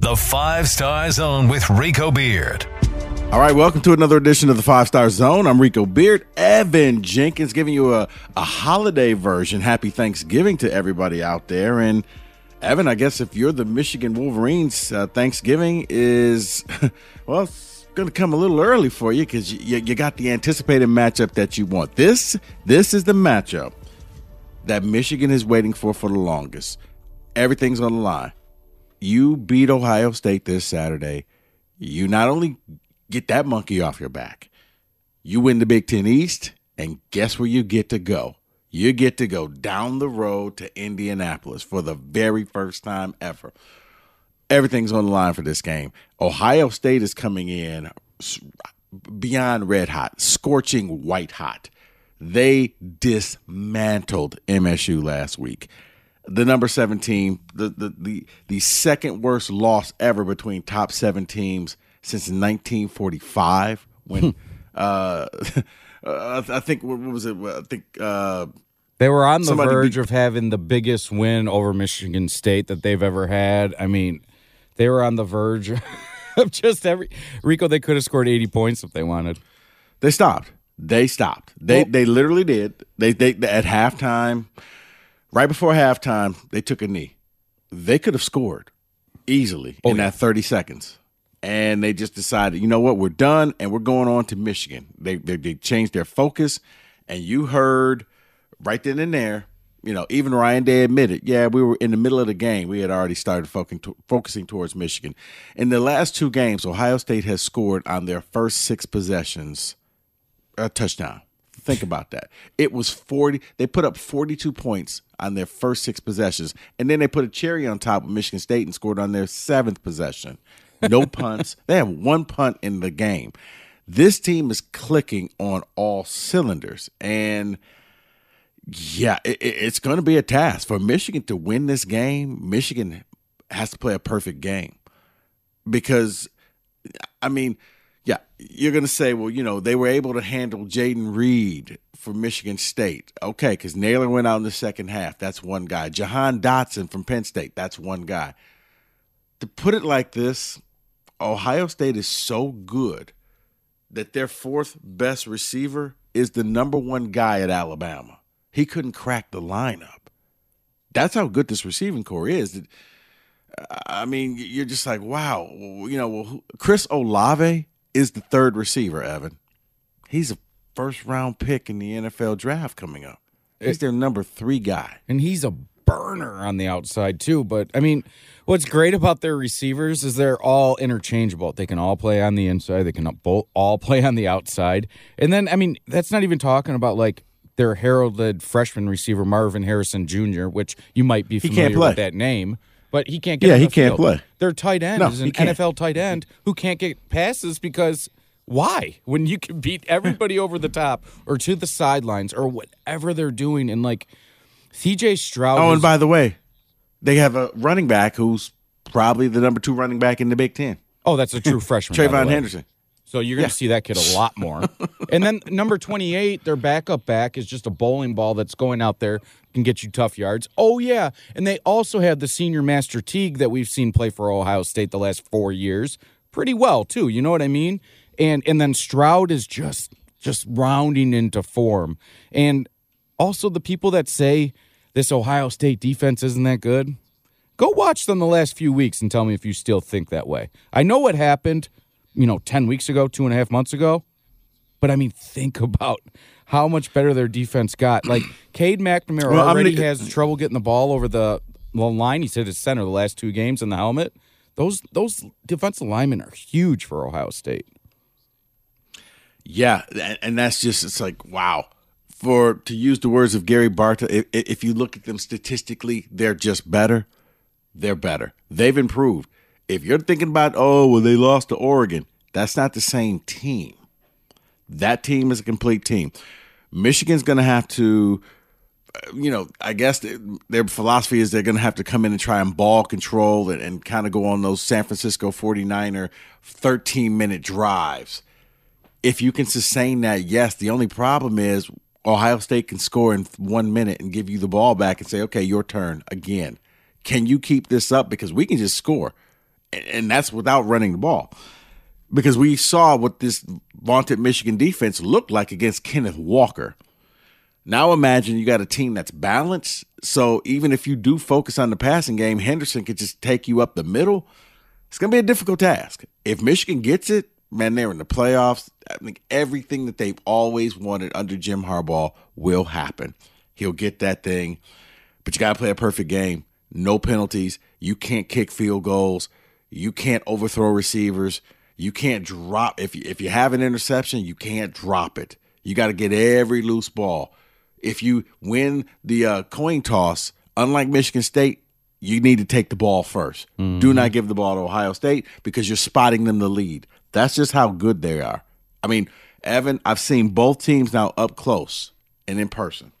The Five Star Zone with Rico Beard. All right, welcome to another edition of the Five Star Zone. I'm Rico Beard. Evan Jenkins giving you a, a holiday version. Happy Thanksgiving to everybody out there. And Evan, I guess if you're the Michigan Wolverines, uh, Thanksgiving is, well, it's going to come a little early for you because you, you got the anticipated matchup that you want. This, this is the matchup that Michigan is waiting for for the longest. Everything's on the line you beat Ohio State this Saturday, you not only get that monkey off your back, you win the Big Ten East, and guess where you get to go? You get to go down the road to Indianapolis for the very first time ever. Everything's on the line for this game. Ohio State is coming in beyond red hot, scorching white hot. They dismantled MSU last week the number seven team, the, the the the second worst loss ever between top seven teams since 1945. When uh, I think what was it? I think uh, they were on the verge of having the biggest win over Michigan State that they've ever had. I mean, they were on the verge of just every Rico. They could have scored 80 points if they wanted. They stopped. They stopped. They well, they literally did. They they at halftime right before halftime, they took a knee. They could have scored easily oh, in yeah. that 30 seconds. And they just decided, you know what, we're done and we're going on to Michigan. They, they, they changed their focus. And you heard right then and there, you know, even Ryan Day admitted, yeah, we were in the middle of the game. We had already started focusing, focusing towards Michigan. In the last two games, Ohio State has scored on their first six possessions a touchdown. Think about that. It was 40. They put up 42 points on their first six possessions. And then they put a cherry on top of Michigan State and scored on their seventh possession. No punts. They have one punt in the game. This team is clicking on all cylinders. And yeah, it, it's going to be a task for Michigan to win this game. Michigan has to play a perfect game because, I mean, yeah, you're going to say, well, you know, they were able to handle Jayden Reed for Michigan State. Okay, because Nailor went out in the second half. That's one guy. Jahan Dotson from Penn State. That's one guy. To put it like this, Ohio State is so good that their fourth best receiver is the number one guy at Alabama. He couldn't crack the lineup. That's how good this receiving core is. I mean, you're just like, wow. You know, Chris Olave is the third receiver, Evan. He's a first round pick in the NFL draft coming up. He's eh. their number three guy. And he's a burner on the outside, too. But, I mean, what's great about their receivers is they're all interchangeable. They can all play on the inside, they can all play on the outside. And then, I mean, that's not even talking about like their heralded freshman receiver, Marvin Harrison Jr., which you might be familiar with that name but he can't get. Yeah, he can't field. play. Their tight end no, is an NFL tight end who can't get passes because why? When you can beat everybody over the top or to the sidelines or whatever they're doing, and like C.J. Stroud. Oh, and by the way, they have a running back who's probably the number two running back in the Big Ten. Oh, that's a true freshman. TreVeyon Henderson. So you're going to yeah. see that kid a lot more. and then number 28, their backup back is just a bowling ball that's going out there can get you tough yards. Oh yeah, and they also have the senior Master Teague that we've seen play for Ohio State the last 4 years pretty well too, you know what I mean? And and then Stroud is just just rounding into form. And also the people that say this Ohio State defense isn't that good, Go watch them the last few weeks and tell me if you still think that way. I know what happened, you know, 10 weeks ago, two and a half months ago, but I mean, think about how much better their defense got. Like, Cade McNamara Well, already gonna- has trouble getting the ball over the, line. He's hit his center the last two games in the helmet. Those those defensive linemen are huge for Ohio State. Yeah, and, and that's just it's like wow. For to use the words of Gary Barta, if, if you look at them statistically, they're just better. They're better. They've improved. If you're thinking about oh well they lost to Oregon, that's not the same team. That team is a complete team. Michigan's going to have to uh, you know, I guess their philosophy is they're going to have to come in and try and ball control and, and kind of go on those San Francisco 49er 13 minute drives. If you can sustain that, yes. The only problem is Ohio State can score in one minute and give you the ball back and say, okay, your turn again. Can you keep this up? Because we can just score. And, and that's without running the ball. Because we saw what this vaunted Michigan defense looked like against Kenneth Walker. Now imagine you got a team that's balanced. So even if you do focus on the passing game, Henderson could just take you up the middle. It's going to be a difficult task. If Michigan gets it, man, they're in the playoffs. I think everything that they've always wanted under Jim Harbaugh will happen. He'll get that thing, but you got to play a perfect game. No penalties. You can't kick field goals. You can't overthrow receivers. You can't drop if you, if you have an interception, you can't drop it. You got to get every loose ball. If you win the uh, coin toss, unlike Michigan State, you need to take the ball 1st Do not give the ball to Ohio State because you're spotting them the lead. That's just how good they are. I mean, Evan, I've seen both teams now up close and in person.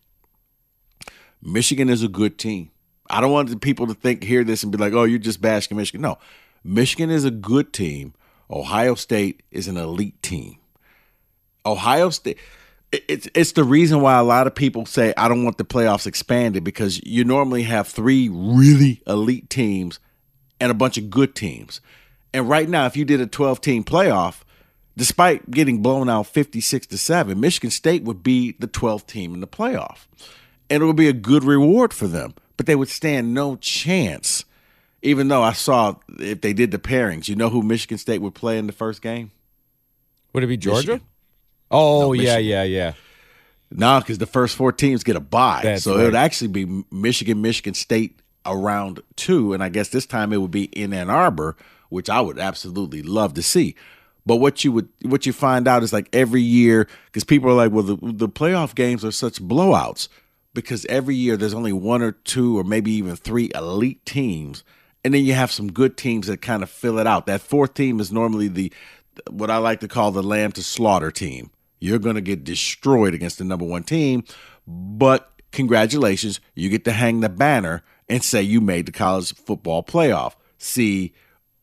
Michigan is a good team. I don't want people to think hear this and be like, "Oh, you're just bashing Michigan." No, Michigan is a good team. Ohio State is an elite team. Ohio State it's it's the reason why a lot of people say I don't want the playoffs expanded because you normally have three really elite teams and a bunch of good teams. And right now, if you did a 12 team playoff, despite getting blown out 56 to 7, Michigan State would be the 12th team in the playoff. And it would be a good reward for them, but they would stand no chance. Even though I saw if they did the pairings, you know who Michigan State would play in the first game? Would it be Georgia? Michigan. Oh No, yeah, yeah, yeah. No, because the first four teams get a bye. That's so it would actually be Michigan, Michigan State around two. And I guess this time it would be in Ann Arbor, which I would absolutely love to see. But what you would what you find out is like every year, because people are like, well, the, the playoff games are such blowouts because every year there's only one or two or maybe even three elite teams. And then you have some good teams that kind of fill it out. That fourth team is normally the what I like to call the lamb to slaughter team. You're going to get destroyed against the number one team, but congratulations, you get to hang the banner and say you made the college football playoff. See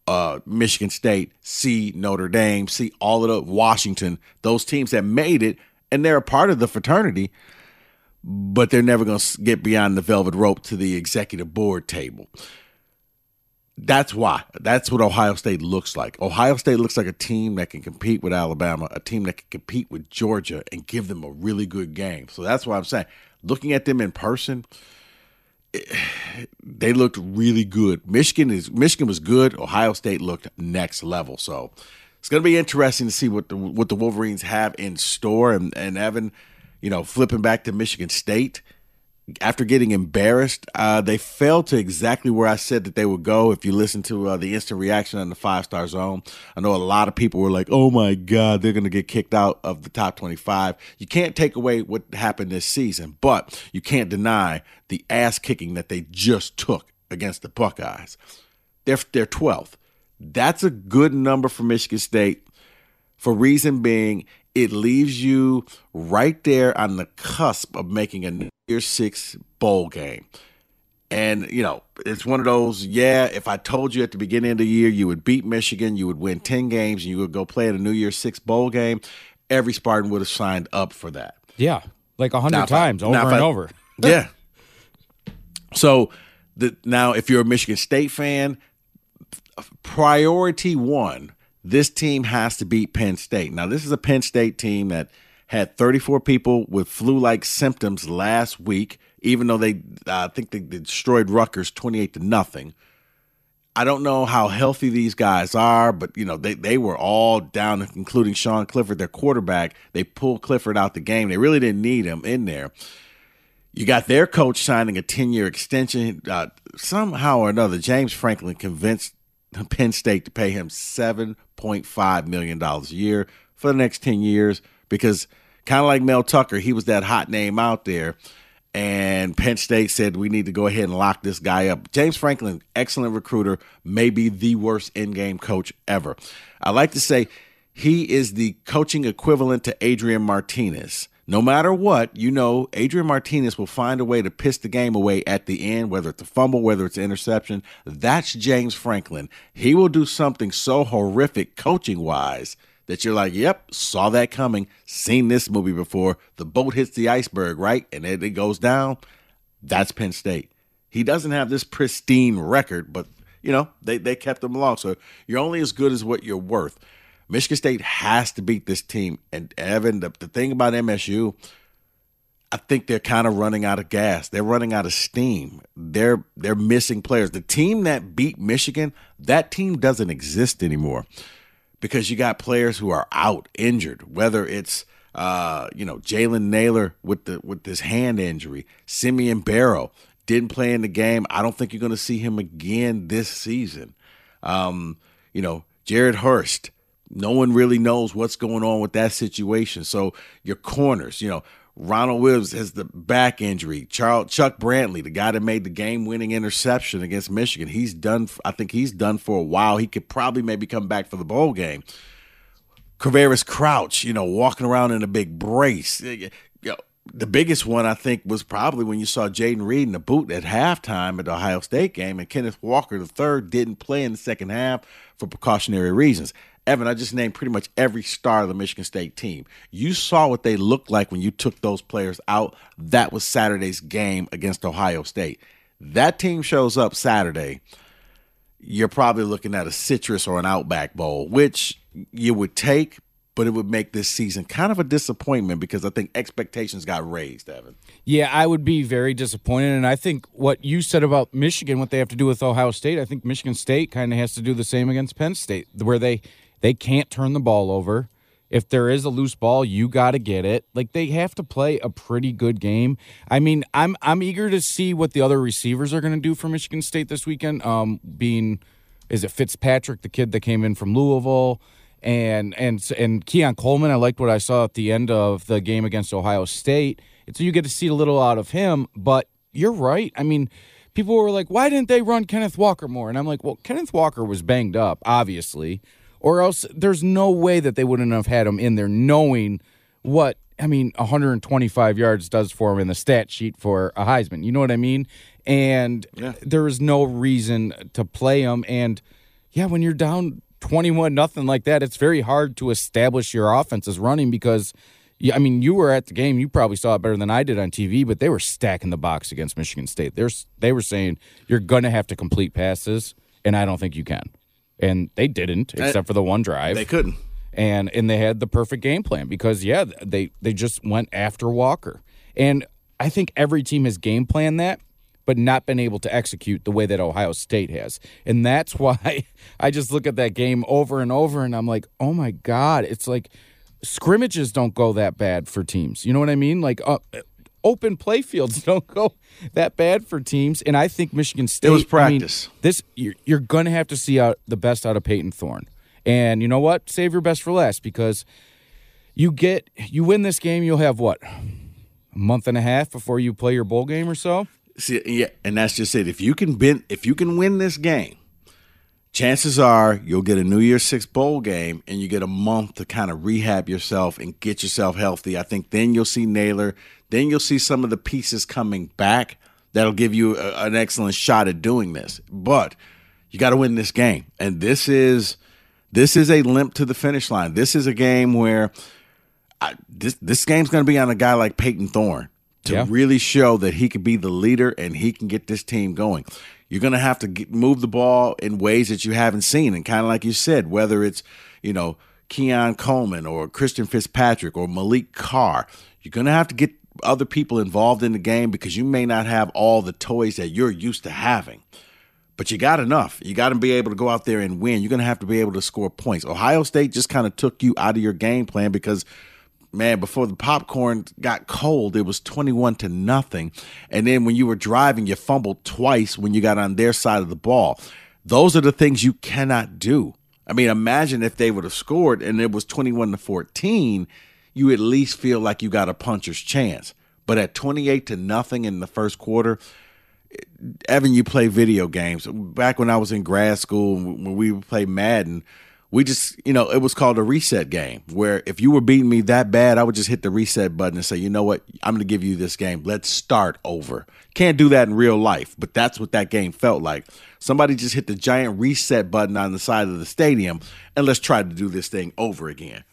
uh, Michigan State, see Notre Dame, see all of the Washington, those teams that made it, and they're a part of the fraternity, but they're never going to get beyond the velvet rope to the executive board table. That's why. That's what Ohio State looks like. Ohio State looks like a team that can compete with Alabama, a team that can compete with Georgia and give them a really good game. So that's why I'm saying, looking at them in person, they looked really good. Michigan is Michigan was good. Ohio State looked next level. So it's going to be interesting to see what the what the Wolverines have in store. And and Evan, you know, flipping back to Michigan State after getting embarrassed, uh, they fell to exactly where I said that they would go. If you listen to uh, the instant reaction on the five star zone, I know a lot of people were like, "Oh my God, they're going to get kicked out of the top twenty-five." You can't take away what happened this season, but you can't deny the ass kicking that they just took against the Buckeyes. They're they're twelfth. That's a good number for Michigan State for reason being it leaves you right there on the cusp of making a New Year's Six bowl game. And, you know, it's one of those, yeah, if I told you at the beginning of the year you would beat Michigan, you would win 10 games, and you would go play at a New Year Six bowl game, every Spartan would have signed up for that. Yeah, like a hundred if I- times over and I- over. yeah. So the now if you're a Michigan State fan, priority one, this team has to beat Penn State. Now this is a Penn State team that had 34 people with flu-like symptoms last week. even though they I think they destroyed Rutgers 28 to nothing. I don't know how healthy these guys are, but you know they they were all down, including Sean Clifford, their quarterback. They pulled Clifford out the game. They really didn't need him in there. You got their coach signing a ten year extension. Uh, somehow or another, James Franklin convinced Penn State to pay him seven point five million dollars a year for the next ten years because kind of like Mel Tucker, he was that hot name out there and Penn State said we need to go ahead and lock this guy up. James Franklin, excellent recruiter, maybe the worst in-game coach ever. I like to say he is the coaching equivalent to Adrian Martinez. No matter what, you know, Adrian Martinez will find a way to piss the game away at the end, whether it's a fumble, whether it's an interception. That's James Franklin. He will do something so horrific coaching wise that you're like, yep, saw that coming, seen this movie before. The boat hits the iceberg, right? And then it goes down. That's Penn State. He doesn't have this pristine record, but you know, they, they kept him along. So you're only as good as what you're worth. Michigan State has to beat this team. And Evan, the, the thing about MSU, I think they're kind of running out of gas. They're running out of steam. They're they're missing players. The team that beat Michigan, that team doesn't exist anymore because you got players who are out injured, whether it's uh, you know Jalen Nailor with the with this hand injury, Simeon Barrow didn't play in the game. I don't think you're going to see him again this season. Um, you know Jared Hurst. No one really knows what's going on with that situation. So your corners, you know, Ronald Williams has the back injury. Charles Chuck Brantley, the guy that made the game-winning interception against Michigan, he's done. I think he's done for a while. He could probably maybe come back for the bowl game. Quavaris Crouch, you know, walking around in a big brace. The biggest one I think was probably when you saw Jayden Reed in the boot at halftime at the Ohio State game, and Kenneth Walker the third didn't play in the second half for precautionary reasons. Evan, I just named pretty much every star of the Michigan State team. You saw what they looked like when you took those players out. That was Saturday's game against Ohio State. That team shows up Saturday. You're probably looking at a citrus or an Outback Bowl, which you would take, but it would make this season kind of a disappointment because I think expectations got raised, Evan. Yeah, I would be very disappointed. And I think what you said about Michigan, what they have to do with Ohio State, I think Michigan State kind of has to do the same against Penn State, where they they can't turn the ball over. If there is a loose ball, you got to get it. Like they have to play a pretty good game. I mean, I'm I'm eager to see what the other receivers are going to do for Michigan State this weekend. Um, being is it Fitzpatrick, the kid that came in from Louisville, and and and Keon Coleman. I liked what I saw at the end of the game against Ohio State. So you get to see a little out of him. But you're right. I mean, people were like, "Why didn't they run Kenneth Walker more?" And I'm like, "Well, Kenneth Walker was banged up, obviously." Or else there's no way that they wouldn't have had him in there knowing what I mean 125 yards does for him in the stat sheet for a Heisman. You know what I mean? And yeah. there is no reason to play him and yeah, when you're down 21 nothing like that, it's very hard to establish your offense as running because yeah, I mean, you were at the game. You probably saw it better than I did on TV, but they were stacking the box against Michigan State. They're, they were saying you're going to have to complete passes, and I don't think you can and they didn't except for the one drive. They couldn't. And and they had the perfect game plan because yeah, they they just went after Walker. And I think every team has game planned that but not been able to execute the way that Ohio State has. And that's why I just look at that game over and over and I'm like, "Oh my god, it's like scrimmages don't go that bad for teams." You know what I mean? Like uh, open playfields don't go that bad for teams. And I think Michigan State. It was practice. I mean, this you're, you're going to have to see out the best out of Payton Thorne. And you know what? Save your best for last because you get you win this game. You'll have what a month and a half before you play your bowl game or so. See, yeah, and that's just it. If you can bin, if you can win this game, chances are you'll get a New Year's Six bowl game and you get a month to kind of rehab yourself and get yourself healthy. I think then you'll see Nailor, then you'll see some of the pieces coming back that'll give you a, an excellent shot at doing this. But you got to win this game, and this is this is a limp to the finish line. This is a game where I, this this game's going to be on a guy like Payton Thorne to yeah. really show that he can be the leader and he can get this team going. You're going to have to get, move the ball in ways that you haven't seen, and kind of like you said, whether it's you know Keon Coleman or Christian Fitzpatrick or Malik Carr, you're going to have to get other people involved in the game because you may not have all the toys that you're used to having. But you got enough. You got to be able to go out there and win. You're going to have to be able to score points. Ohio State just kind of took you out of your game plan because man, before the popcorn got cold, it was 21 to nothing. And then when you were driving, you fumbled twice when you got on their side of the ball. Those are the things you cannot do. I mean, imagine if they would have scored and it was 21 to 14, you at least feel like you got a puncher's chance. But at 28 to nothing in the first quarter, Evan, you play video games. Back when I was in grad school, when we would play Madden, we just, you know, it was called a reset game where if you were beating me that bad, I would just hit the reset button and say, you know what, I'm going to give you this game. Let's start over. Can't do that in real life, but that's what that game felt like. Somebody just hit the giant reset button on the side of the stadium and let's try to do this thing over again.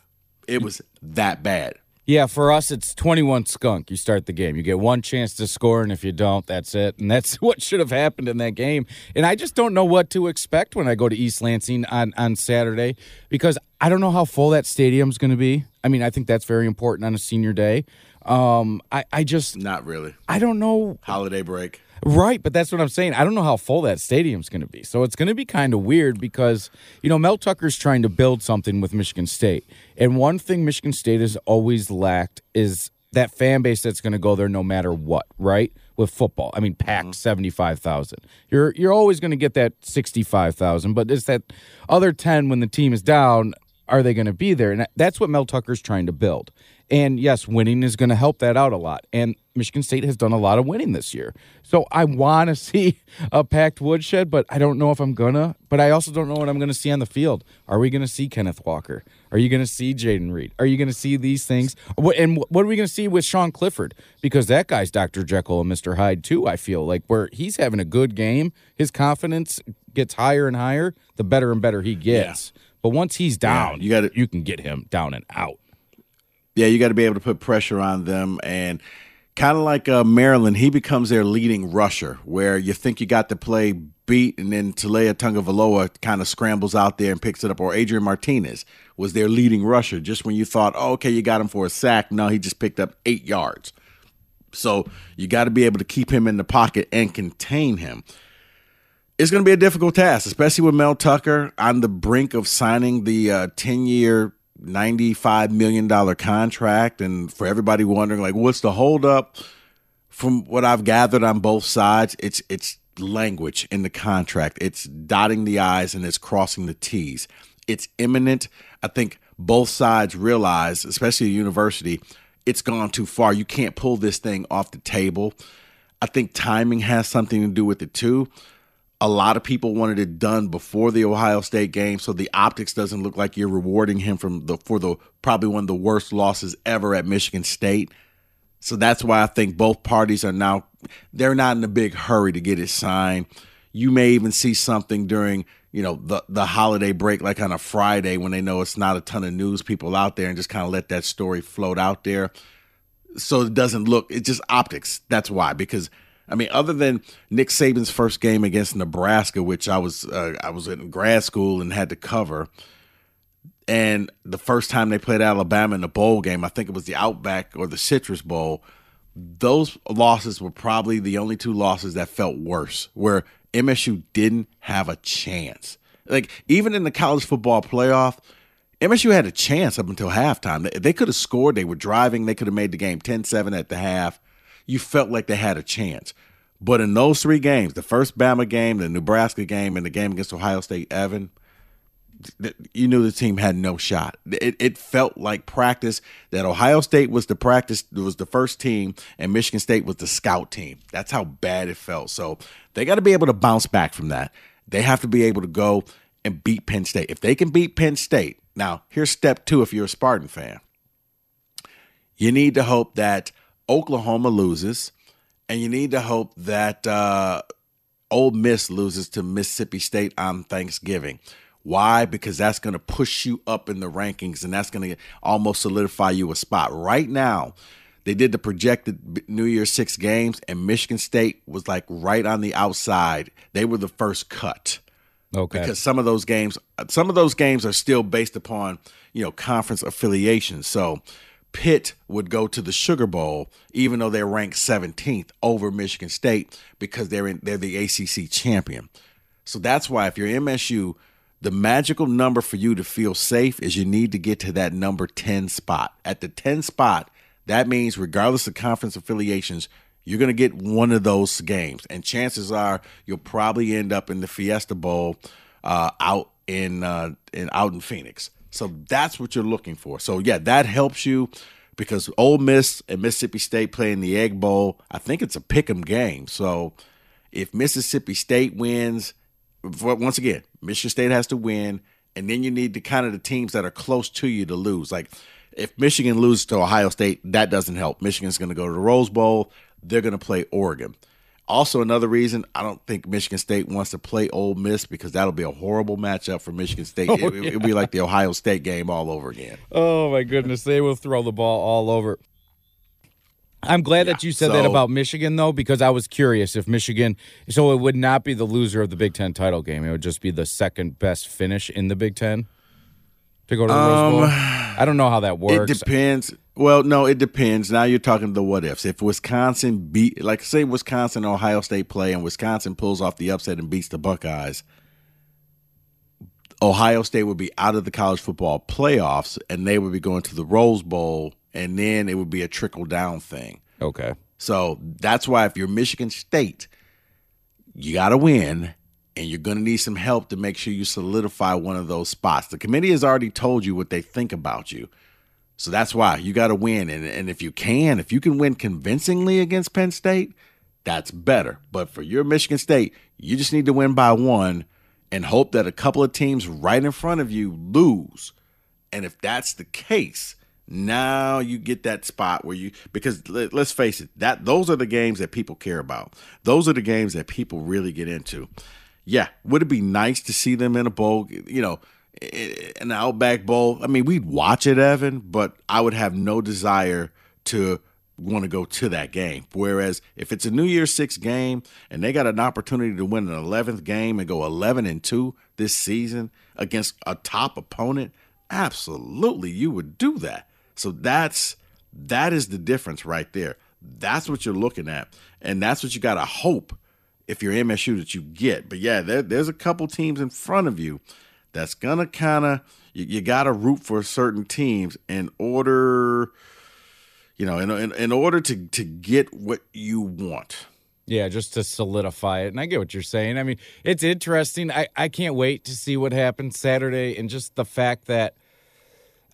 It was that bad. Yeah, for us, it's 21 skunk. You start the game. You get one chance to score, and if you don't, that's it. And that's what should have happened in that game. And I just don't know what to expect when I go to East Lansing on, on Saturday because I don't know how full that stadium's going to be. I mean, I think that's very important on a senior day. Um, I, I just. Not really. I don't know. Holiday break. Right, but that's what I'm saying. I don't know how full that stadium's going to be. So it's going to be kind of weird because, you know, Mel Tucker's trying to build something with Michigan State. And one thing Michigan State has always lacked is that fan base that's going to go there no matter what, right? With football. I mean, packed mm-hmm. 75,000. You're you're always going to get that 65,000, but it's that other 10 when the team is down, are they going to be there? And that's what Mel Tucker's trying to build. And yes, winning is going to help that out a lot. And Michigan State has done a lot of winning this year. So I want to see a packed woodshed, but I don't know if I'm going to. But I also don't know what I'm going to see on the field. Are we going to see Kenneth Walker? Are you going to see Jayden Reed? Are you going to see these things? And what are we going to see with Sean Clifford? Because that guy's Dr. Jekyll and Mr. Hyde, too, I feel like, where he's having a good game. His confidence gets higher and higher, the better and better he gets. Yeah. But once he's down, yeah, you got you can get him down and out. Yeah, you got to be able to put pressure on them. And kind of like uh, Maryland, he becomes their leading rusher, where you think you got to play beat, and then Taulia Tagovailoa kind of scrambles out there and picks it up. Or Adrian Martinez was their leading rusher, just when you thought, oh, okay, you got him for a sack. No, he just picked up eight yards. So you got to be able to keep him in the pocket and contain him. It's going to be a difficult task, especially with Mel Tucker on the brink of signing the 10 uh, year $95 million contract. And for everybody wondering, like, what's the holdup? From what I've gathered on both sides, it's it's language in the contract. It's dotting the I's and it's crossing the T's. It's imminent. I think both sides realize, especially the university, it's gone too far. You can't pull this thing off the table. I think timing has something to do with it too. A lot of people wanted it done before the Ohio State game, so the optics doesn't look like you're rewarding him from the for the probably one of the worst losses ever at Michigan State. So that's why I think both parties are now they're not in a big hurry to get it signed. You may even see something during, you know, the the holiday break like on a Friday when they know it's not a ton of news people out there and just kind of let that story float out there. So it doesn't look it's just optics. That's why because I mean, other than Nick Saban's first game against Nebraska, which I was uh, I was in grad school and had to cover, and the first time they played Alabama in the bowl game, I think it was the Outback or the Citrus Bowl. Those losses were probably the only two losses that felt worse, where MSU didn't have a chance. Like even in the college football playoff, MSU had a chance up until halftime. They, they could have scored. They were driving. They could have made the game 10-7 at the half you felt like they had a chance. But in those three games, the first Bama game, the Nebraska game, and the game against Ohio State, Evan, you knew the team had no shot. It, it felt like practice that Ohio State was the practice was the first team and Michigan State was the scout team. That's how bad it felt. So they got to be able to bounce back from that. They have to be able to go and beat Penn State. If they can beat Penn State, now here's step two. If you're a Spartan fan, you need to hope that Oklahoma loses, and you need to hope that uh, Ole Miss loses to Mississippi State on Thanksgiving. Why? Because that's going to push you up in the rankings and that's going to almost solidify you a spot. Right now, they did the projected New Year's six games, and Michigan State was like right on the outside. They were the first cut. Okay. Because some of those games, some of those games are still based upon you know conference affiliation. So Pitt would go to the Sugar Bowl, even though they're ranked 17th over Michigan State because they're in, they're the ACC champion. So that's why if you're MSU, the magical number for you to feel safe is you need to get to that number 10 spot. At the 10 spot, that means regardless of conference affiliations, you're going to get one of those games, and chances are you'll probably end up in the Fiesta Bowl uh, out in uh, in out in Phoenix. So that's what you're looking for. So yeah, that helps you because Ole Miss and Mississippi State playing the Egg Bowl. I think it's a pick'em game. So if Mississippi State wins, once again, Michigan State has to win, and then you need the kind of the teams that are close to you to lose. Like if Michigan loses to Ohio State, that doesn't help. Michigan's going to go to the Rose Bowl. They're going to play Oregon. Also, another reason I don't think Michigan State wants to play Ole Miss because that'll be a horrible matchup for Michigan State. Oh, it, will be like the Ohio State game all over again. Oh my goodness, they will throw the ball all over. I'm glad yeah, that you said so, that about Michigan though, because I was curious if Michigan. So it would not be the loser of the Big Ten title game; it would just be the second best finish in the Big Ten to go to the um, Rose Bowl. I don't know how that works. It depends. Well, no, it depends. Now you're talking the what ifs. If Wisconsin beat, like say Wisconsin Ohio State play, and Wisconsin pulls off the upset and beats the Buckeyes, Ohio State would be out of the college football playoffs, and they would be going to the Rose Bowl, and then it would be a trickle down thing. Okay. So that's why if you're Michigan State, you got to win and you're going to need some help to make sure you solidify one of those spots. The committee has already told you what they think about you. So that's why you got to win. And, and if you can, if you can win convincingly against Penn State, that's better. But for your Michigan State, you just need to win by one and hope that a couple of teams right in front of you lose. And if that's the case, now you get that spot where you because let, us face it, that those are the games that people care about. Those are the games that people really get into yeah, would it be nice to see them in a bowl? You know, an Outback Bowl. I mean, we'd watch it, Evan, but I would have no desire to want to go to that game. Whereas if it's a New Year's Six game and they got an opportunity to win an 11th game and go 11 and 2 this season against a top opponent, absolutely you would do that. So that's that is the difference right there. That's what you're looking at. And that's what you got to hope if you're MSU that you get. But yeah, there, there's a couple teams in front of you that's gonna kind of you, you got to root for certain teams in order, you know, in, in in order to to get what you want. Yeah, just to solidify it. And I get what you're saying. I mean, it's interesting. I, I can't wait to see what happens Saturday and just the fact that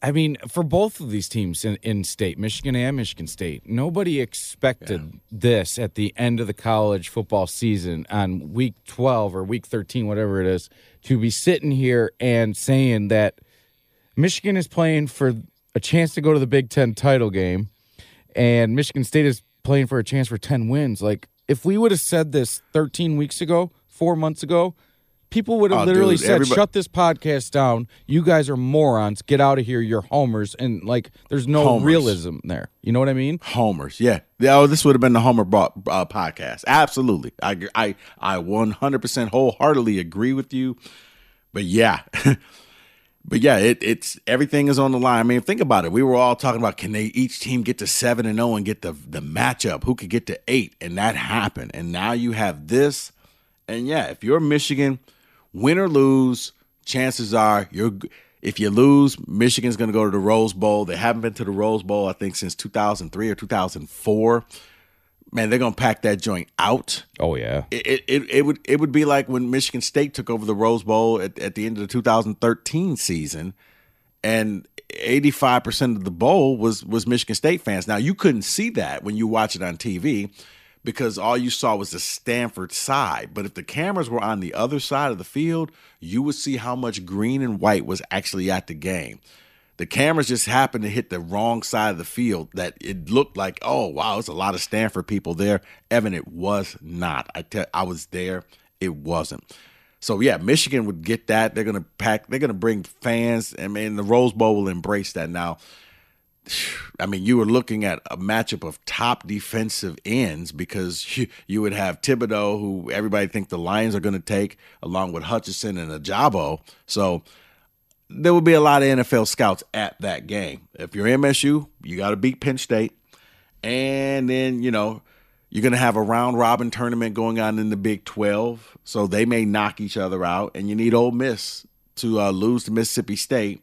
I mean, for both of these teams in, in state, Michigan and Michigan State, nobody expected yeah. this at the end of the college football season on week 12 or week 13, whatever it is, to be sitting here and saying that Michigan is playing for a chance to go to the Big Ten title game and Michigan State is playing for a chance for 10 wins. Like, if we would have said this 13 weeks ago, four months ago, People would have oh, literally dude, said, everybody- "Shut this podcast down. You guys are morons. Get out of here. You're homers." And like, there's no homers. realism there. You know what I mean? Homers. Yeah. Oh, this would have been the Homer uh, podcast. Absolutely. I I I 100% wholeheartedly agree with you. But yeah. But yeah, it, it's everything is on the line. I mean, think about it. We were all talking about can they each team get to seven and zero oh and get the the matchup? Who could get to eight? And that happened. And now you have this. And yeah, if you're Michigan, win or lose, chances are you're if you lose, Michigan's going to go to the Rose Bowl. They haven't been to the Rose Bowl, I think, since 2003 or 2004. Man, they're going to pack that joint out. Oh yeah. It, it, it would it would be like when Michigan State took over the Rose Bowl at, at the end of the 2013 season, and 85% of the bowl was was Michigan State fans. Now you couldn't see that when you watch it on TV because all you saw was the Stanford side. But if the cameras were on the other side of the field, you would see how much green and white was actually at the game. The cameras just happened to hit the wrong side of the field that it looked like, oh, wow, it's a lot of Stanford people there. Evan, it was not. I tell I was there. It wasn't. So yeah, Michigan would get that. They're gonna pack. They're gonna bring fans. I mean, the Rose Bowl will embrace that now. I mean, you were looking at a matchup of top defensive ends because you, you would have Thibodeaux, who everybody think the Lions are going to take, along with Hutchinson and Ojabo. So there will be a lot of NFL scouts at that game. If you're MSU, you got to beat Penn State, and then you know you're going to have a round robin tournament going on in the Big 12, so they may knock each other out, and you need Ole Miss to uh, lose to Mississippi State,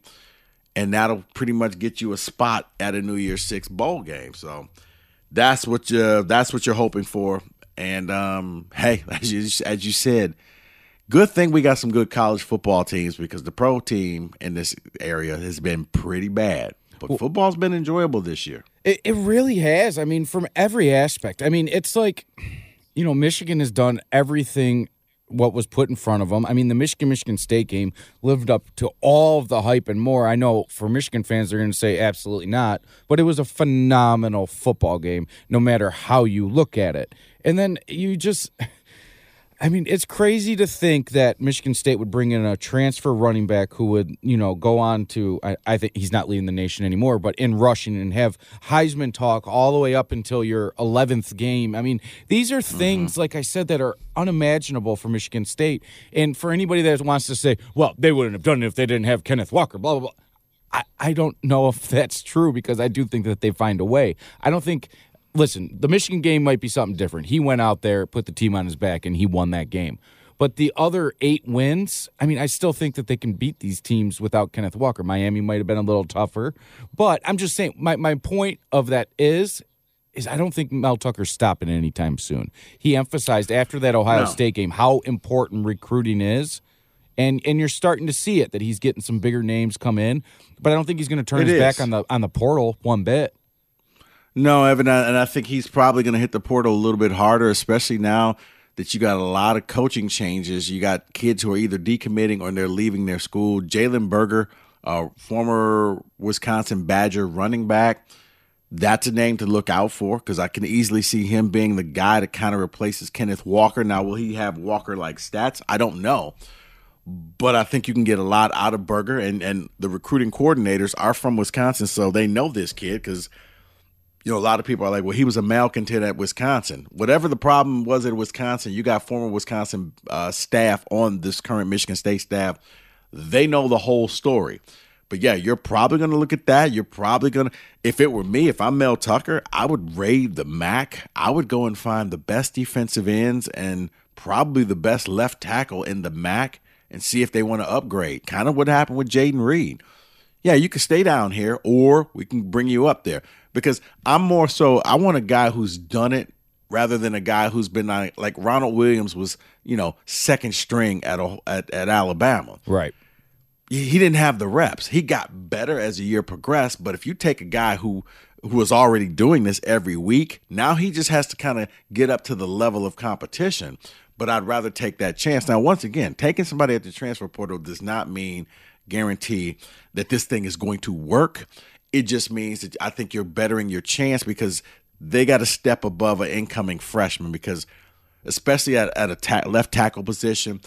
and that'll pretty much get you a spot at a New Year's Six bowl game. So that's what you that's what you're hoping for. And um, hey, as you, as you said, good thing we got some good college football teams because the pro team in this area has been pretty bad. But football's been enjoyable this year. It, it really has. I mean, from every aspect. I mean, it's like, you know, Michigan has done everything what was put in front of them. I mean, the Michigan Michigan State game lived up to all of the hype and more. I know for Michigan fans, they're going to say absolutely not, but it was a phenomenal football game, no matter how you look at it. And then you just. I mean, it's crazy to think that Michigan State would bring in a transfer running back who would, you know, go on to, I, I, think he's not leading the nation anymore, but in rushing and have Heisman talk all the way up until your 11th game. I mean, these are things, mm-hmm. like I said, that are unimaginable for Michigan State. And for anybody that wants to say, well, they wouldn't have done it if they didn't have Kenneth Walker, blah, blah, blah. I, I don't know if that's true because I do think that they find a way. I don't think listen, the Michigan game might be something different. He went out there, put the team on his back, and he won that game. But the other eight wins, I mean, I still think that they can beat these teams without Kenneth Walker. Miami might have been a little tougher. But I'm just saying, my, my point of that is, is I don't think Mel Tucker's stopping anytime soon. He emphasized after that Ohio no. State game how important recruiting is. And and you're starting to see it that he's getting some bigger names come in, but I don't think he's going to turn it his is. back on the on the portal one bit. No, Evan, and I think he's probably going to hit the portal a little bit harder, especially now that you got a lot of coaching changes. You got kids who are either decommitting or they're leaving their school. Jalen Berger, uh, former Wisconsin Badger running back, that's a name to look out for because I can easily see him being the guy that kind of replaces Kenneth Walker. Now, will he have Walker like stats? I don't know. But I think you can get a lot out of Berger, and, and the recruiting coordinators are from Wisconsin, so they know this kid because – you know, a lot of people are like, well, he was a malcontent at Wisconsin. Whatever the problem was at Wisconsin, you got former Wisconsin uh, staff on this current Michigan State staff. They know the whole story. But yeah, you're probably going to look at that. You're probably going to, if it were me, if I'm Mel Tucker, I would raid the MAC. I would go and find the best defensive ends and probably the best left tackle in the MAC and see if they want to upgrade. Kind of what happened with Jayden Reed. Yeah, you can stay down here or we can bring you up there because I'm more so I want a guy who's done it rather than a guy who's been like, like Ronald Williams was, you know, second string at a, at, at Alabama. Right. He didn't have the reps. He got better as the year progressed, but if you take a guy who who was already doing this every week, now he just has to kind of get up to the level of competition. But I'd rather take that chance. Now, once again, taking somebody at the transfer portal does not mean guarantee that this thing is going to work. It just means that I think you're bettering your chance because they got to step above an incoming freshman because especially at, at a ta- left tackle position,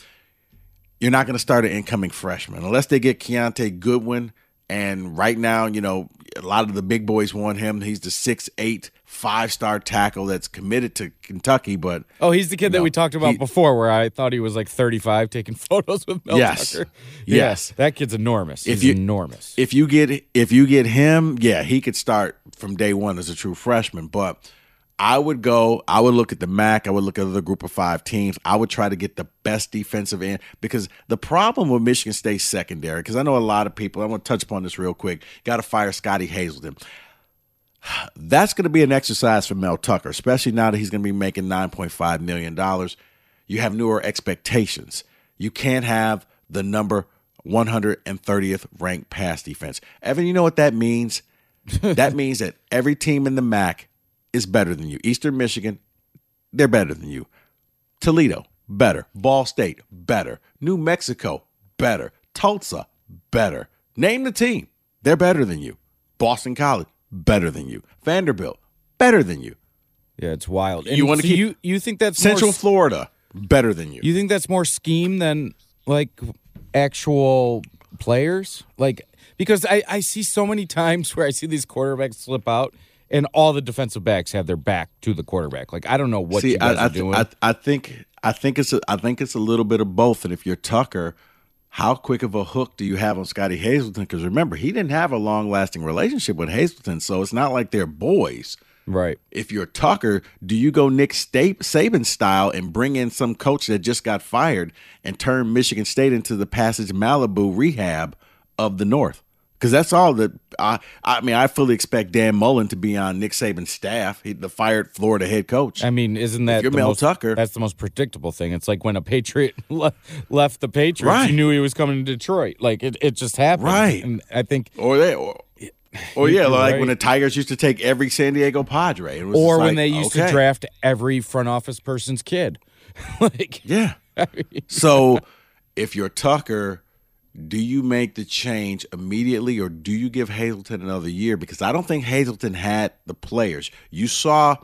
you're not going to start an incoming freshman unless they get Kiyaunta Goodwin. And right now, you know, a lot of the big boys want him. He's the six eight five star tackle that's committed to Kentucky. But oh, he's the kid that we talked about he, before, where I thought he was like thirty five taking photos with Mel yes, Tucker. Yes, that kid's enormous. If he's you, enormous. If you get if you get him, yeah, he could start from day one as a true freshman. But I would go, I would look at the MAC, I would look at the group of five teams. I would try to get the best defensive end because the problem with Michigan State secondary, because I know a lot of people, I want to touch upon this real quick, got to fire Scotty Hazelton. That's going to be an exercise for Mel Tucker, especially now that he's going to be making $9.5 million. You have newer expectations. You can't have the number 130th ranked pass defense. Evan, you know what that means? that means that every team in the MAC is better than you. Eastern Michigan, they're better than you. Toledo, better. Ball State, better. New Mexico, better. Tulsa, better. Name the team. They're better than you. Boston College, better than you. Vanderbilt, better than you. Yeah, it's wild. And you want to so keep you you think that's Central more, Florida better than you? You think that's more scheme than like actual players? Like because I I see so many times where I see these quarterbacks slip out and all the defensive backs have their back to the quarterback. Like I don't know what See, you guys I, are doing. I, I think I think it's a, I think it's a little bit of both. And if you're Tucker, how quick of a hook do you have on Scotty Hazelton? Because remember, he didn't have a long lasting relationship with Hazelton, so it's not like they're boys. Right. If you're Tucker, do you go Nick Saban style and bring in some coach that just got fired and turn Michigan State into the Passage Malibu rehab of the North? Because that's all that I. I mean, I fully expect Dan Mullen to be on Nick Saban's staff, he, the fired Florida head coach. I mean, isn't that Mel most, Tucker? That's the most predictable thing. It's like when a Patriot le- left the Patriots, Right. you knew he was coming to Detroit. Like it, it just happened. Right. And I think, or they, or, or yeah, like right. when the Tigers used to take every San Diego Padre, It was or when like, they used okay. to draft every front office person's kid. like, Yeah. so if you're Tucker, do you make the change immediately or do you give Hazelton another year? Because I don't think Hazelton had the players. You saw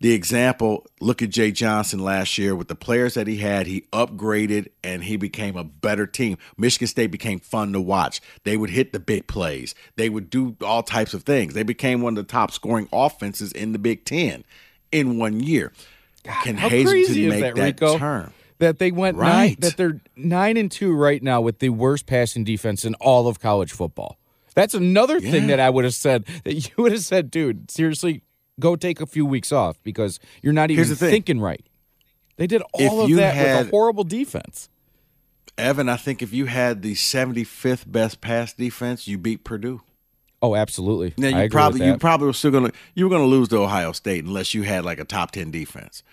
the example. Look at Jay Johnson last year with the players that he had. He upgraded and he became a better team. Michigan State became fun to watch. They would hit the big plays, they would do all types of things. They became one of the top scoring offenses in the Big Ten in one year. Can how Hazelton make that, that turn? That they went nine, that they're nine and two right now with the worst passing defense in all of college football. That's another thing that I would have said that you would have said, dude, seriously, go take a few weeks off because you're not even thinking right. They did If all of you that with a horrible defense. Evan, I think if you had the 75th best pass defense, you beat Purdue. Oh, absolutely. Now you probably you probably were still gonna you were gonna lose to Ohio State unless you had like a top 10 defense.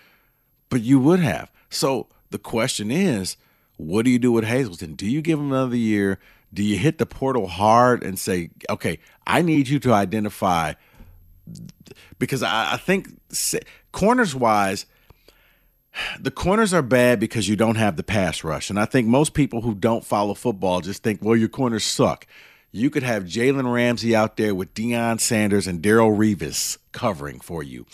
But you would have. So the question is, what do you do with Hazelton? Do you give him another year? Do you hit the portal hard and say, okay, I need you to identify because I, I think corners wise, the corners are bad because you don't have the pass rush. And I think most people who don't follow football just think, well, your corners suck. You could have Jalen Ramsey out there with Deion Sanders and Darrelle Revis covering for you.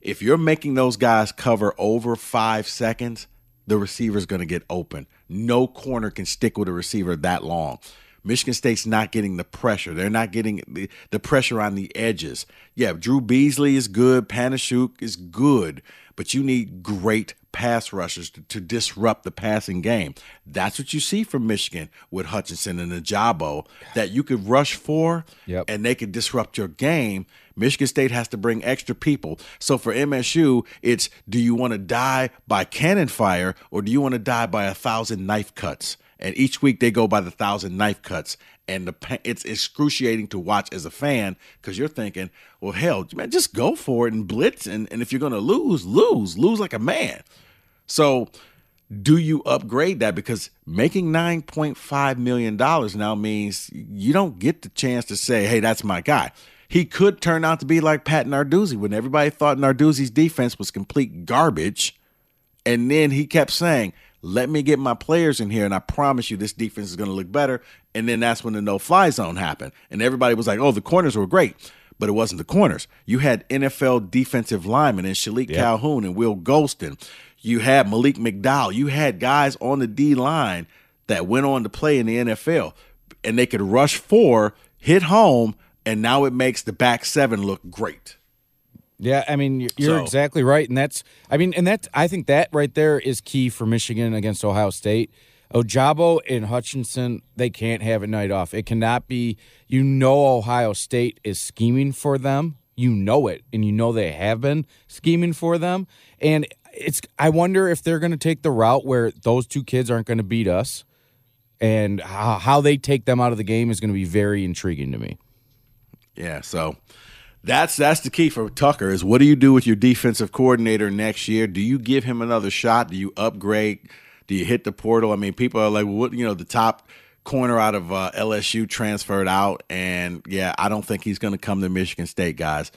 If you're making those guys cover over five seconds, the receiver's going to get open. No corner can stick with a receiver that long. Michigan State's not getting the pressure. They're not getting the, the pressure on the edges. Yeah, Drew Beesley is good. Panasiuk is good, but you need great pass rushers to, to disrupt the passing game. That's what you see from Michigan with Hutchinson and Ojabo that you could rush for Yep. and they could disrupt your game. Michigan State has to bring extra people. So for MSU, it's do you want to die by cannon fire or do you want to die by a thousand knife cuts? And each week they go by the thousand knife cuts, and the it's excruciating to watch as a fan because you're thinking, well, hell, man, just go for it and blitz, and, and if you're gonna lose, lose, lose like a man. So do you upgrade that because making 9.5 million dollars now means you don't get the chance to say hey that's my guy he could turn out to be like pat narduzzi when everybody thought narduzzi's defense was complete garbage and then he kept saying let me get my players in here and i promise you this defense is going to look better and then that's when the no fly zone happened and everybody was like oh the corners were great but it wasn't the corners. You had NFL defensive linemen and Shilique Calhoun and Will Gholston. You had Malik McDowell. You had guys on the D line that went on to play in the NFL, and they could rush four, hit home, and now it makes the back seven look great. Yeah, I mean you're- So- exactly right, and that's I mean, and that I think that right there is key for Michigan against Ohio State. Ojabo and Hutchinson, they can't have a night off. It cannot be. You know, Ohio State is scheming for them. You know it, and you know they have been scheming for them. And it's. I wonder if they're going to take the route where those two kids aren't going to beat us, and how, how they take them out of the game is going to be very intriguing to me. Yeah, so that's that's the key for Tucker is what do you do with your defensive coordinator next year? Do you give him another shot? Do you upgrade? Do you hit the portal? I mean, people are like, what you know, the top corner out of uh, LSU transferred out, and yeah, I don't think he's going to come to Michigan State, guys.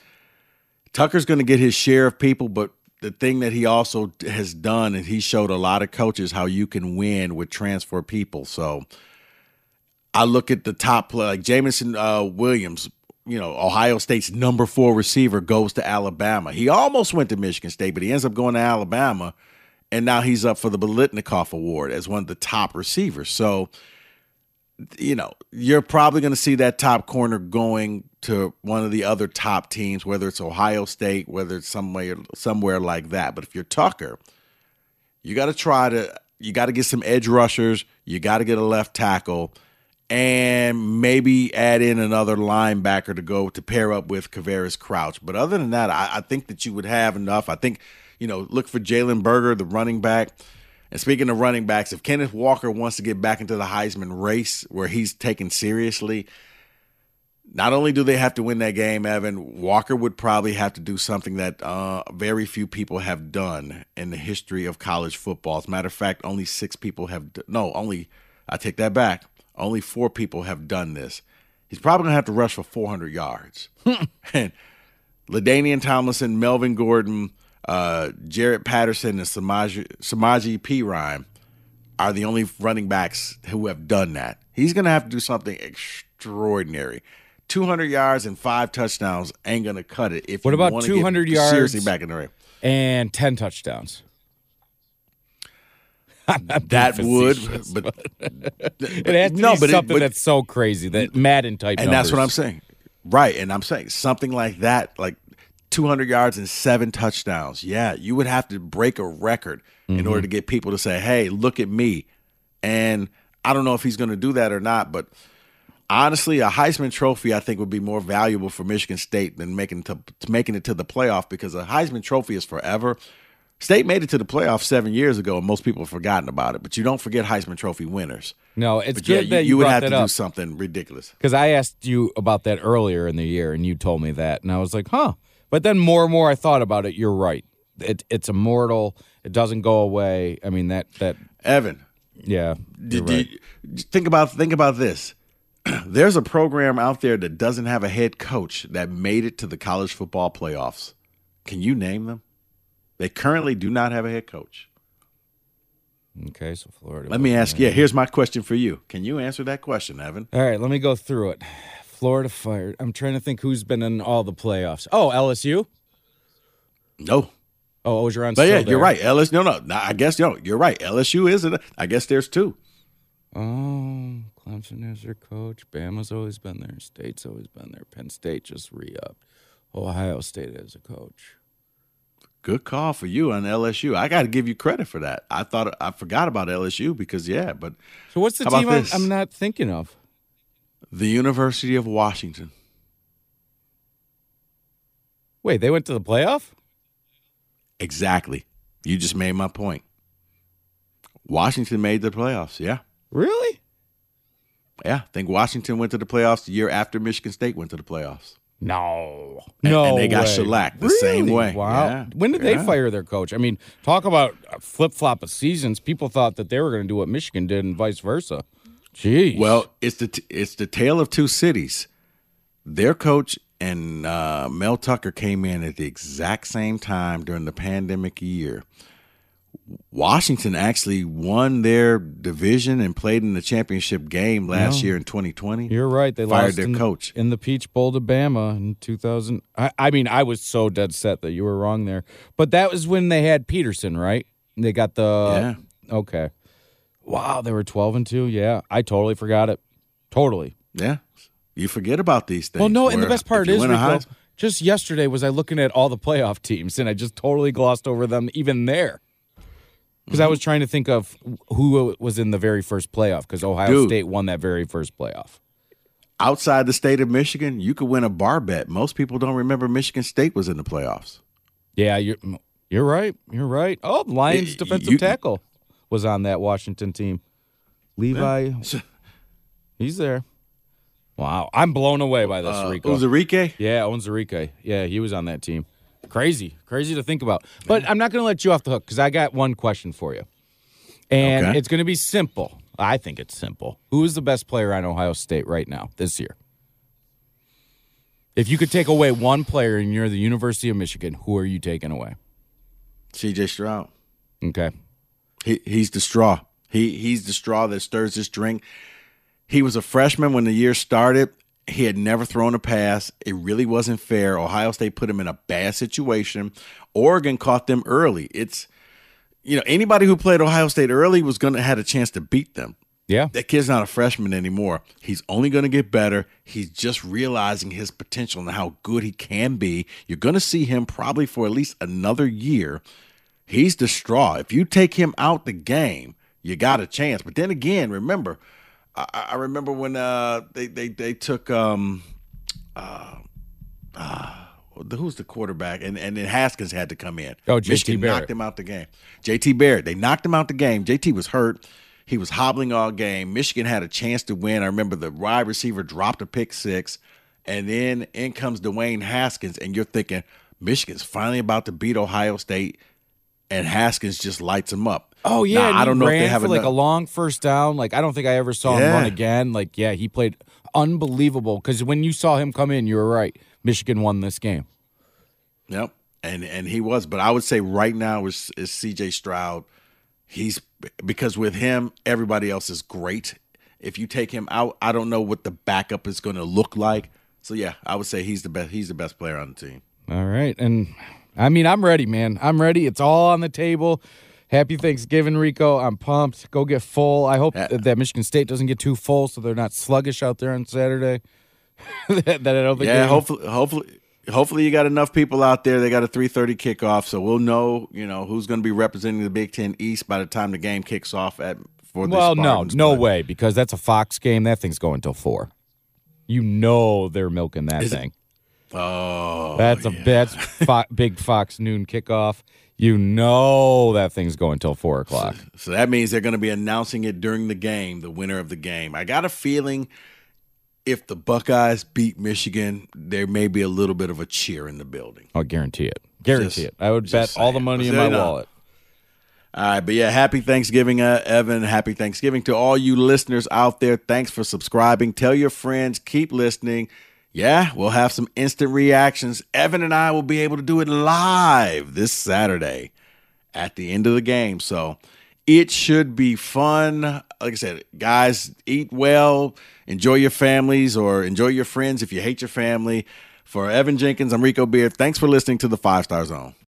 Tucker's going to get his share of people, but the thing that he also has done is he showed a lot of coaches how you can win with transfer people. So I look at the top play like Jameson uh, Williams. You know, Ohio State's number four receiver goes to Alabama. He almost went to Michigan State, but he ends up going to Alabama, and now he's up for the Biletnikoff Award as one of the top receivers. So, you know, you're probably going to see that top corner going to one of the other top teams, whether it's Ohio State, whether it's somewhere somewhere like that. But if you're Tucker, you got to try to you got to get some edge rushers. You got to get a left tackle, and maybe add in another linebacker to go to pair up with Quavaris Crouch. But other than that, I, I think that you would have enough. I think you know, look for Jalen Berger, the running back. And speaking of running backs, if Kenneth Walker wants to get back into the Heisman race where he's taken seriously, not only do they have to win that game, Evan, Walker would probably have to do something that uh, very few people have done in the history of college football. As a matter of fact, only six people have, no, only, I take that back, only four people have done this. He's probably going to have to rush for 400 yards. and LaDainian Tomlinson, Melvin Gordon, uh, Jaret Patterson and Samaje, Samaje Perine are the only running backs who have done that. He's going to have to do something extraordinary. 200 yards and five touchdowns ain't going to cut it. If what about 200 yards seriously back in the race and 10 touchdowns? that would, but, it has to no, be but something it, but, that's so crazy that Madden type. And numbers. that's what I'm saying, right? And I'm saying something like that, like 200 yards and seven touchdowns. Yeah, you would have to break a record mm-hmm. in order to get people to say, hey, look at me. And I don't know if he's going to do that or not, but honestly, a Heisman Trophy I think would be more valuable for Michigan State than making to, making it to the playoff because a Heisman Trophy is forever. State made it to the playoff seven years ago, and most people have forgotten about it. But you don't forget Heisman Trophy winners. No, it's but good yeah, that you, you would have to up. do something ridiculous. Because I asked you about that earlier in the year, and you told me that, and I was like, huh. But then more and more I thought about it. You're right. It, it's immortal. It doesn't go away. I mean that that Evan. Yeah. Did, right. you, think about think about this. There's a program out there that doesn't have a head coach that made it to the college football playoffs. Can you name them? They currently do not have a head coach. Okay, so Florida. Let me ask. Yeah, here's my question for you. Can you answer that question, Evan? All right, let me go through it. Florida fired. I'm trying to think who's been in all the playoffs. Oh, LSU. No. Oh, oh Orgeron's But yeah, you're right. LSU. No, no. I guess no. You're right. LSU isn't. I guess there's two. Oh, Clemson is their coach. Bama's always been there. State's always been there. Penn State just re-upped. Ohio State as a coach. Good call for you on LSU. I got to give you credit for that. I thought I forgot about LSU because yeah, but So what's the team I'm. I'm not thinking of? the University of Washington. Wait, they went to the playoff? Exactly. You just made my point. Washington made the playoffs. Yeah. Really? Yeah. I think Washington went to the playoffs the year after Michigan State went to the playoffs. No. And- no. and they got way. shellacked the same way. Wow. Yeah. When did they fire their coach? I mean, talk about flip flop of seasons. People thought that they were going to do what Michigan did and vice versa. Jeez. Well, it's the t- it's the tale of two cities. Their coach and uh, Mel Tucker came in at the exact same time during the pandemic year. Washington actually won their division and played in the championship game last No. year in 2020. You're right. They fired lost their in coach. in the Peach Bowl to Bama in 2000. I, I mean, I was so dead set that you were wrong there. But that was when they had Petersen, right? They got the yeah. Okay. Wow, they were 12 and 2. Yeah, I totally forgot it. Totally. Yeah, you forget about these things. Well, no, and the best part is, win Rico, Heis- just yesterday was I looking at all the playoff teams and I just totally glossed over them even there. Because I was trying to think of who was in the very first playoff because Ohio Dude. State won that very first playoff. outside the state of Michigan, you could win a bar bet. Most people don't remember Michigan State was in the playoffs. Yeah, you're you're right. You're right. Oh, Lions Y- defensive you- tackle was on that Washington team. Levi, he's there. Wow, I'm blown away by this, Uh, Rico. Uzarike? yeah, Onwuzurike. Yeah, he was on that team. Crazy, crazy to think about. But I'm not going to let you off the hook because I got one question for you, and Okay. it's going to be simple. I think it's simple. Who is the best player on Ohio State right now this year? If you could take away one player and you're the University of Michigan, who are you taking away? CJ Stroud. Okay. He, he's the straw. He he's the straw that stirs this drink. He was a freshman when the year started. He had never thrown a pass. It really wasn't fair. Ohio State put him in a bad situation. Oregon caught them early. It's you know anybody who played Ohio State early was going to had a chance to beat them. Yeah. That kid's not a freshman anymore. He's only going to get better. He's just realizing his potential and how good he can be. You're going to see him probably for at least another year. He's the straw. If you take him out the game, you got a chance. But then again, remember, I, I remember when uh, they they they took um, uh, uh, who's the quarterback, and and then Haskins had to come in. Oh, JT Michigan Barrett. knocked him out the game. JT Barrett, they knocked him out the game. JT was hurt. He was hobbling all game. Michigan had a chance to win. I remember the wide receiver dropped a pick six, and then in comes Dwayne Haskins, and you're thinking Michigan's finally about to beat Ohio State, and Haskins just lights them up. Oh yeah, Now, I don't know if they have for like a long first down. Like I don't think I ever saw him Yeah. run again. Like yeah, he played unbelievable. Because when you saw him come in, you were right. Michigan won this game. Yep, and and he was, but I would say right now is is C.J. Stroud. He's because with him, everybody else is great. If you take him out, I don't know what the backup is going to look like. So yeah, I would say he's the best. He's the best player on the team. All right, and I mean I'm ready, man. I'm ready. It's all on the table. Happy Thanksgiving, Rico. I'm pumped. Go get full. I hope Yeah. that Michigan State doesn't get too full, so they're not sluggish out there on Saturday. that, that I don't think. Yeah, hopefully, hopefully, hopefully you got enough people out there. They got a three thirty kickoff, so we'll know you know who's going to be representing the Big Ten East by the time the game kicks off at for Well, no, no but- way, because that's a Fox game. That thing's going till four. You know they're milking that Is it- thing. Oh, That's a that's fo- big Fox noon kickoff. You know that thing's going till four o'clock. So that means they're going to be announcing it during the game, the winner of the game. I got a feeling if the Buckeyes beat Michigan, there may be a little bit of a cheer in the building. I'll guarantee it. Guarantee Just- it. I would bet just all the money in my wallet. All right, but yeah, happy Thanksgiving, uh, Evan. Happy Thanksgiving to all you listeners out there. Thanks for subscribing. Tell your friends, keep listening. Yeah, we'll have some instant reactions. Evan and I will be able to do it live this Saturday at the end of the game. So it should be fun. Like I said, guys, eat well, enjoy your families, or enjoy your friends if you hate your family. For Evan Jenkins, I'm Rico Beard. Thanks for listening to the Five Star Zone.